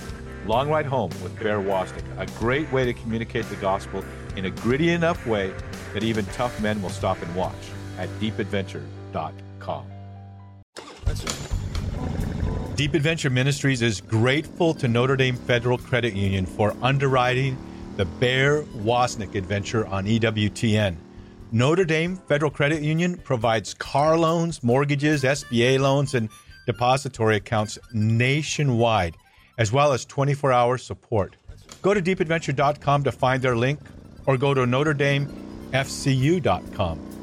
Long Ride Home with Bear Wozniak, a great way to communicate the gospel in a gritty enough way that even tough men will stop and watch at deepadventure.com. Deep Adventure Ministries is grateful to Notre Dame Federal Credit Union for underwriting the Bear Wozniak adventure on EWTN. Notre Dame Federal Credit Union provides car loans, mortgages, SBA loans, and depository accounts nationwide, as well as 24 hour support. Go to deepadventure.com to find their link or go to NotreDameFCU.com.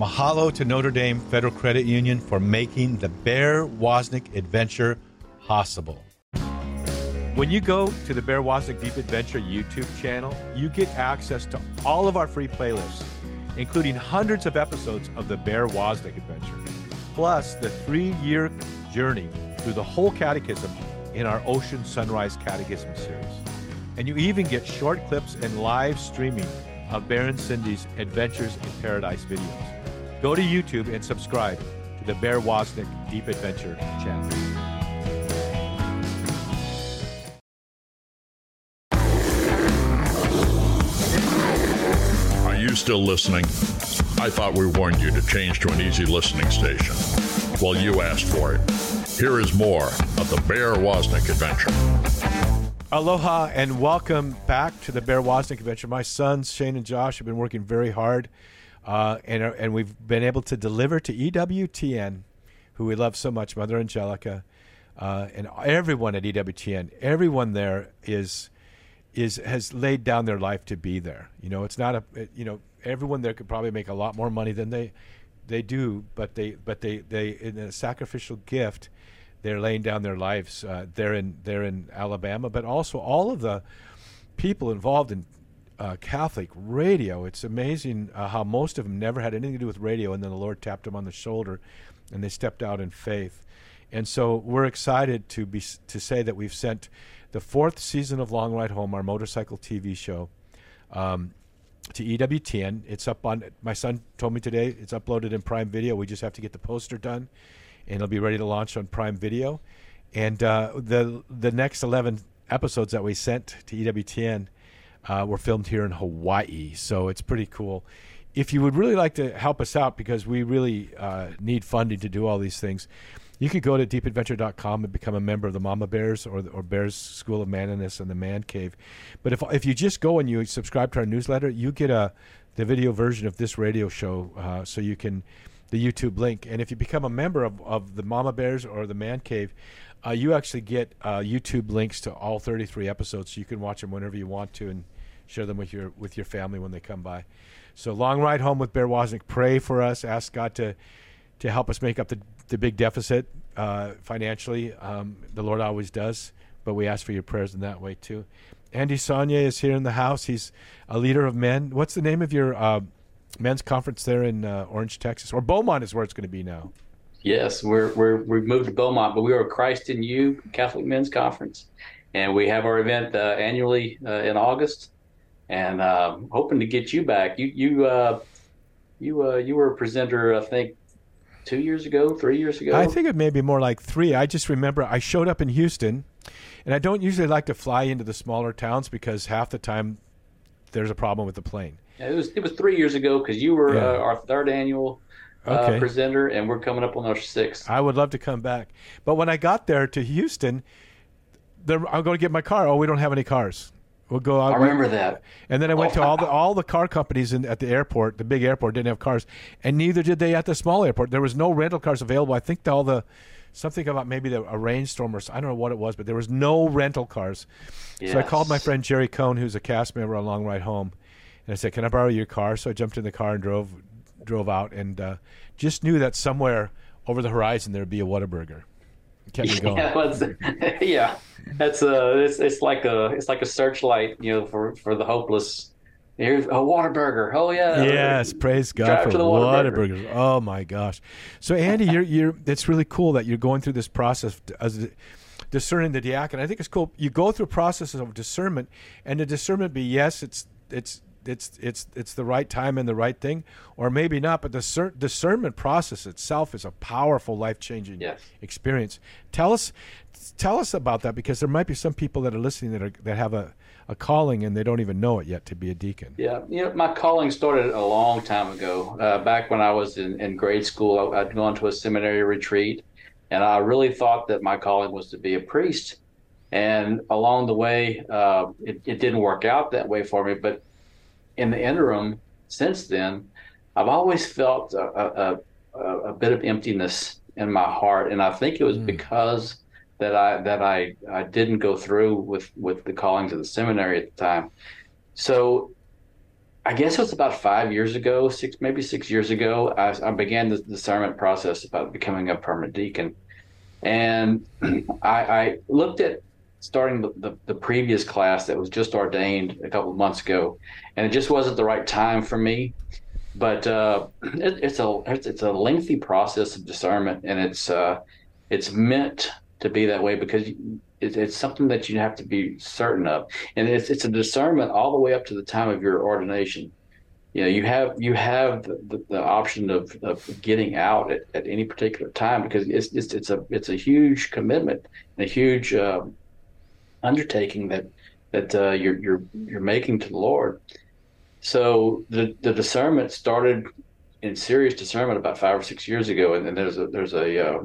Mahalo to Notre Dame Federal Credit Union for making the Bear Wozniak adventure possible. When you go to the Bear Wozniak Deep Adventure YouTube channel, you get access to all of our free playlists, including hundreds of episodes of the Bear Wozniak Adventure, plus the three year journey through the whole catechism in our Ocean Sunrise Catechism series. And you even get short clips and live streaming of Bear and Cindy's Adventures in Paradise videos. Go to YouTube and subscribe to the Bear Wozniak Deep Adventure channel. Are you still listening? I thought we warned you to change to an easy listening station. Well, you asked for it. Here is more of the Bear Wozniak adventure. Aloha and welcome back to the Bear Wozniak adventure. My sons, Shane and Josh, have been working very hard uh, and, uh, and we've been able to deliver to EWTN, who we love so much, Mother Angelica, uh, and everyone at EWTN. Everyone there is is has laid down their life to be there. You know, it's not a you know everyone there could probably make a lot more money than they they do, but they but they they in a sacrificial gift, they're laying down their lives. Uh, in they're in Alabama, but also all of the people involved in uh, Catholic radio. It's amazing uh, how most of them never had anything to do with radio, and then the Lord tapped them on the shoulder, and they stepped out in faith. And so we're excited to be to say that we've sent the fourth season of Long Ride Home, our motorcycle TV show, um, to EWTN. It's up on. My son told me today it's uploaded in Prime Video. We just have to get the poster done, and it'll be ready to launch on Prime Video. And uh, the the next eleven episodes that we sent to EWTN uh, were filmed here in Hawaii, so it's pretty cool. If you would really like to help us out, because we really uh, need funding to do all these things, you could go to deepadventure.com and become a member of the Mama Bears or, or Bears School of Manliness and the Man Cave. But if if you just go and you subscribe to our newsletter, you get a the video version of this radio show, uh, so you can the YouTube link. And if you become a member of, of the Mama Bears or the Man Cave, uh, you actually get uh, YouTube links to all 33 episodes, so you can watch them whenever you want to and share them with your with your family when they come by. So long ride home with Bear Wozniak. Pray for us. Ask God to to help us make up the the big deficit uh, financially. Um, the Lord always does, but we ask for your prayers in that way too. Andy Sonnier is here in the house. He's a leader of men. What's the name of your uh, men's conference there in uh, Orange, Texas, or Beaumont is where it's going to be now? Yes, we're we're we've moved to Beaumont, but we are Christ in You Catholic Men's Conference, and we have our event uh, annually uh, in August, and uh, hoping to get you back. You you uh, you uh, you were a presenter, I think, two years ago, three years ago. I think it may be more like three. I just remember I showed up in Houston, and I don't usually like to fly into the smaller towns because half the time there's a problem with the plane. It was it was three years ago because you were Yeah. uh, our third annual uh, presenter, and we're coming up on our sixth. I would love to come back. But when I got there to Houston, there, I'm going to get my car. Oh, we don't have any cars. We'll go out. I remember that. And then I went to all the [laughs] all the car companies in, at the airport. The big airport didn't have cars, and neither did they at the small airport. There was no rental cars available. I think all the something about maybe the, a rainstorm or I don't know what it was, but there was no rental cars. So I called my friend Jerry Cohn, who's a cast member on Long Ride Home, and I said, "Can I borrow your car?" So I jumped in the car and drove drove out, and uh, just knew that somewhere over the horizon there'd be a Whataburger. It kept me [laughs] going. [laughs] Yeah, that's, yeah, that's a it's, it's like a it's like a searchlight, you know, for for the hopeless. Here's a Whataburger. Oh yeah. Yes, praise God Drive for the Whataburger. Oh my gosh! So Andy, you're you're. It's really cool that you're going through this process as discerning the diaconate. I think it's cool. You go through processes of discernment, and the discernment be yes, it's it's it's it's it's the right time and the right thing, or maybe not. But the cer- discernment process itself is a powerful, life changing Yes. experience. Tell us tell us about that because there might be some people that are listening that are that have a a calling and they don't even know it yet to be a deacon. Yeah, you know, my calling started a long time ago. Uh, back when I was in, in grade school, I, I'd gone to a seminary retreat, and I really thought that my calling was to be a priest. And along the way, uh, it, it didn't work out that way for me. But in the interim, since then, I've always felt a, a, a, a bit of emptiness in my heart, and I think it was Mm. because that I that I, I didn't go through with with the callings of the seminary at the time. So I guess it was about five years ago, six maybe six years ago. I, I began the discernment process about becoming a permanent deacon, and [clears throat] I, I looked at starting the, the, the, previous class that was just ordained a couple of months ago, and it just wasn't the right time for me. But uh, it, it's a it's, it's, a lengthy process of discernment, and it's uh, it's meant to be that way because it, it's something that you have to be certain of, and it's it's a discernment all the way up to the time of your ordination. You know, you have you have the, the, the option of, of getting out at, at any particular time because it's, it's it's a it's a huge commitment and a huge uh, undertaking that that uh, you're you're you're making to the Lord. So the the discernment started in serious discernment about five or six years ago, and, there's a there's a uh,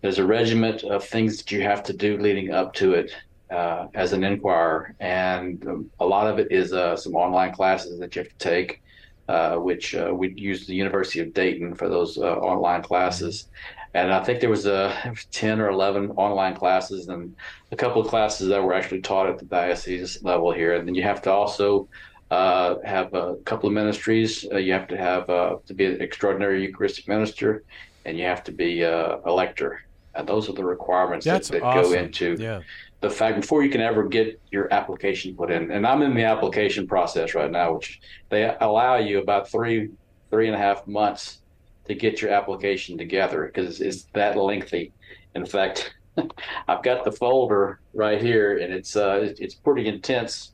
there's a regiment of things that you have to do leading up to it uh, as an inquirer, and um, a lot of it is uh, some online classes that you have to take, uh, which uh, we use the University of Dayton for those online classes. And I think there was a uh, 10 or 11 online classes and a couple of classes that were actually taught at the diocese level here. And then you have to also uh, have a couple of ministries. Uh, you have to have uh, to be an extraordinary Eucharistic minister, and you have to be uh, a lector. And those are the requirements that, that awesome. go into yeah. the fact before you can ever get your application put in. And I'm in the application process right now, which they allow you about three three and a half months to get your application together because it's that lengthy. In fact, [laughs] I've got the folder right here, and it's uh, it's pretty intense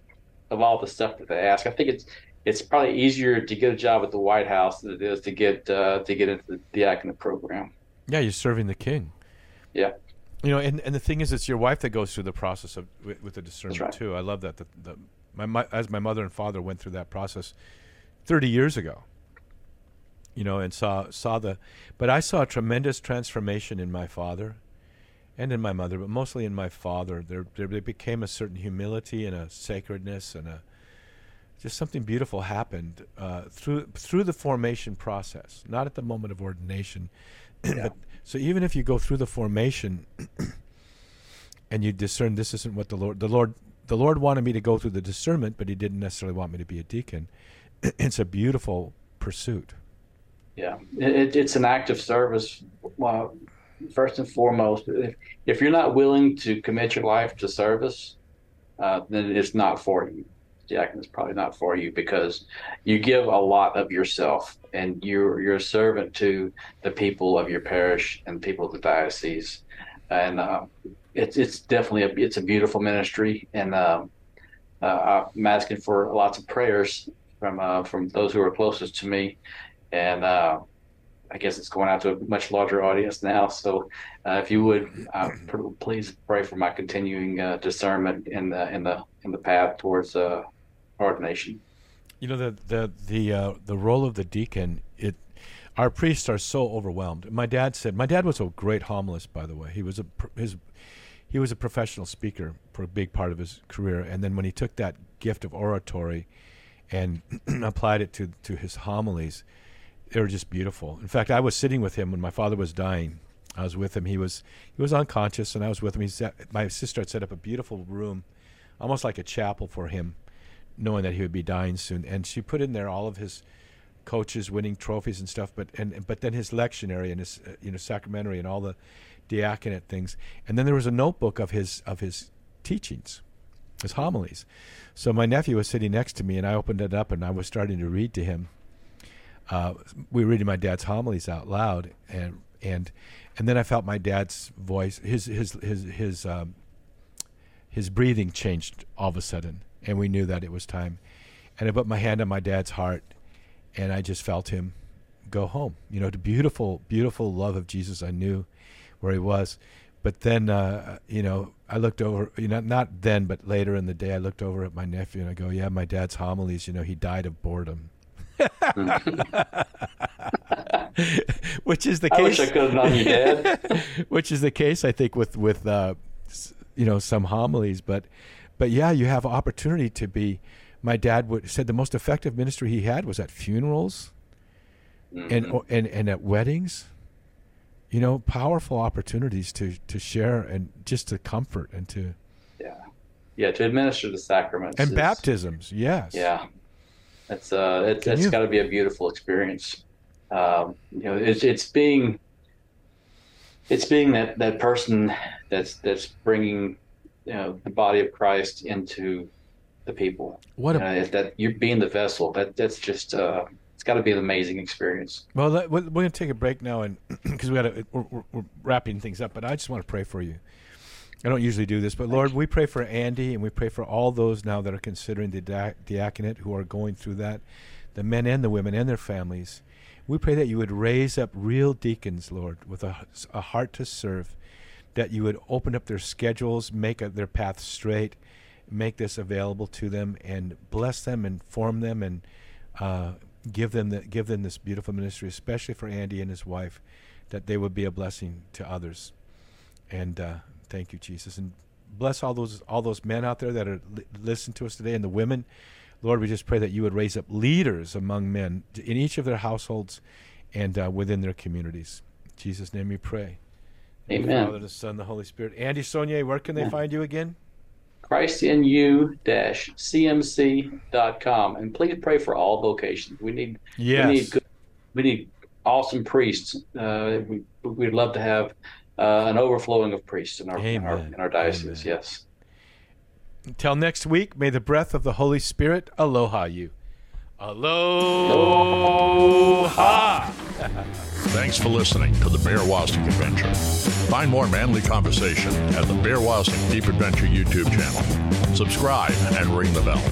of all the stuff that they ask. I think it's it's probably easier to get a job at the White House than it is to get uh, to get into the diaconate program. Yeah, you're serving the king. Yeah. You know, and, and the thing is, it's your wife that goes through the process of with, with the discernment right. too. I love that. The, the my, my as my mother and father went through that process thirty years ago. You know, and saw saw the, but I saw a tremendous transformation in my father and in my mother, but mostly in my father. There, there became a certain humility and a sacredness and a just something beautiful happened uh, through through the formation process, not at the moment of ordination. [clears throat] Yeah. but, so even if you go through the formation [clears throat] and you discern this isn't what the Lord the Lord the Lord wanted me to go through the discernment, but He didn't necessarily want me to be a deacon. [clears throat] it's a beautiful pursuit. Yeah, it, it's an act of service. Well, first and foremost, if, if you're not willing to commit your life to service, uh, then it's not for you. Diaconate is probably not for you because you give a lot of yourself and you're you're a servant to the people of your parish and people of the diocese, and uh, it's it's definitely a it's a beautiful ministry, and uh, uh, I'm asking for lots of prayers from uh, from those who are closest to me, and uh, I guess it's going out to a much larger audience now. So, uh, if you would, uh, please pray for my continuing uh, discernment in the in the in the path towards uh, ordination. You know the the the uh, the role of the deacon. It our priests are so overwhelmed. My dad said my dad was a great homilist, by the way. He was a his he was a professional speaker for a big part of his career, and then when he took that gift of oratory and [clears throat] applied it to to his homilies they were just beautiful. In fact, I was sitting with him when my father was dying. I was with him. He was he was unconscious, and I was with him. He set, my sister had set up a beautiful room, almost like a chapel for him, knowing that he would be dying soon. And she put in there all of his coaches winning trophies and stuff, but and but then his lectionary and his uh, you know sacramentary and all the diaconate things. And then there was a notebook of his of his teachings, his homilies. So my nephew was sitting next to me, and I opened it up, and I was starting to read to him uh, we were reading my dad's homilies out loud, and and and then I felt my dad's voice, his his his his um, his breathing changed all of a sudden, and we knew that it was time. And I put my hand on my dad's heart, and I just felt him go home. You know, the beautiful, beautiful love of Jesus. I knew where he was, but then uh, you know I looked over. You know, not then, but later in the day, I looked over at my nephew and I go, "Yeah, my dad's homilies. You know, he died of boredom." [laughs] which is the case. I wish I could have known you, Dad. [laughs] which is the case, I think, with with uh, you know some homilies, but but yeah, you have opportunity to be. My dad would, said the most effective ministry he had was at funerals, mm-hmm. and and and at weddings. You know, powerful opportunities to to share and just to comfort and to yeah, yeah, to administer the sacraments and is, baptisms. Yes, yeah, It's uh, it's, Can it's got to be a beautiful experience. Um, you know, it's it's being it's being that that person that's that's bringing you know the body of Christ into the people. What a if that you're being the vessel. That that's just uh, it's got to be an amazing experience. Well, we're going to take a break now, and [clears throat] because we got to, we're, we're wrapping things up. But I just want to pray for you. I don't usually do this, but Lord, we pray for Andy, and we pray for all those now that are considering the dia- diaconate who are going through that, the men and the women and their families. We pray that you would raise up real deacons, Lord, with a, a heart to serve, that you would open up their schedules, make a, their path straight, make this available to them, and bless them and form them and uh, give them the, give them this beautiful ministry, especially for Andy and his wife, that they would be a blessing to others. And uh, thank you, Jesus, and bless all those all those men out there that are li- listen to us today, and the women. Lord, we just pray that you would raise up leaders among men in each of their households and uh, within their communities. In Jesus' name we pray. In the Amen. Father, the Son, the Holy Spirit. Andy Sonnier, where can they find you again? ChristInU-CMC.com, and please pray for all vocations. We need Yes. we need good, we need awesome priests. Uh, we we'd love to have uh, an overflowing of priests in our in our, in our diocese. Amen. Yes. Until next week, may the breath of the Holy Spirit aloha you. Aloha. [laughs] Thanks for listening to the Bear Wozniak Adventure. Find more manly conversation at the Bear Wozniak Deep Adventure YouTube channel. Subscribe and ring the bell.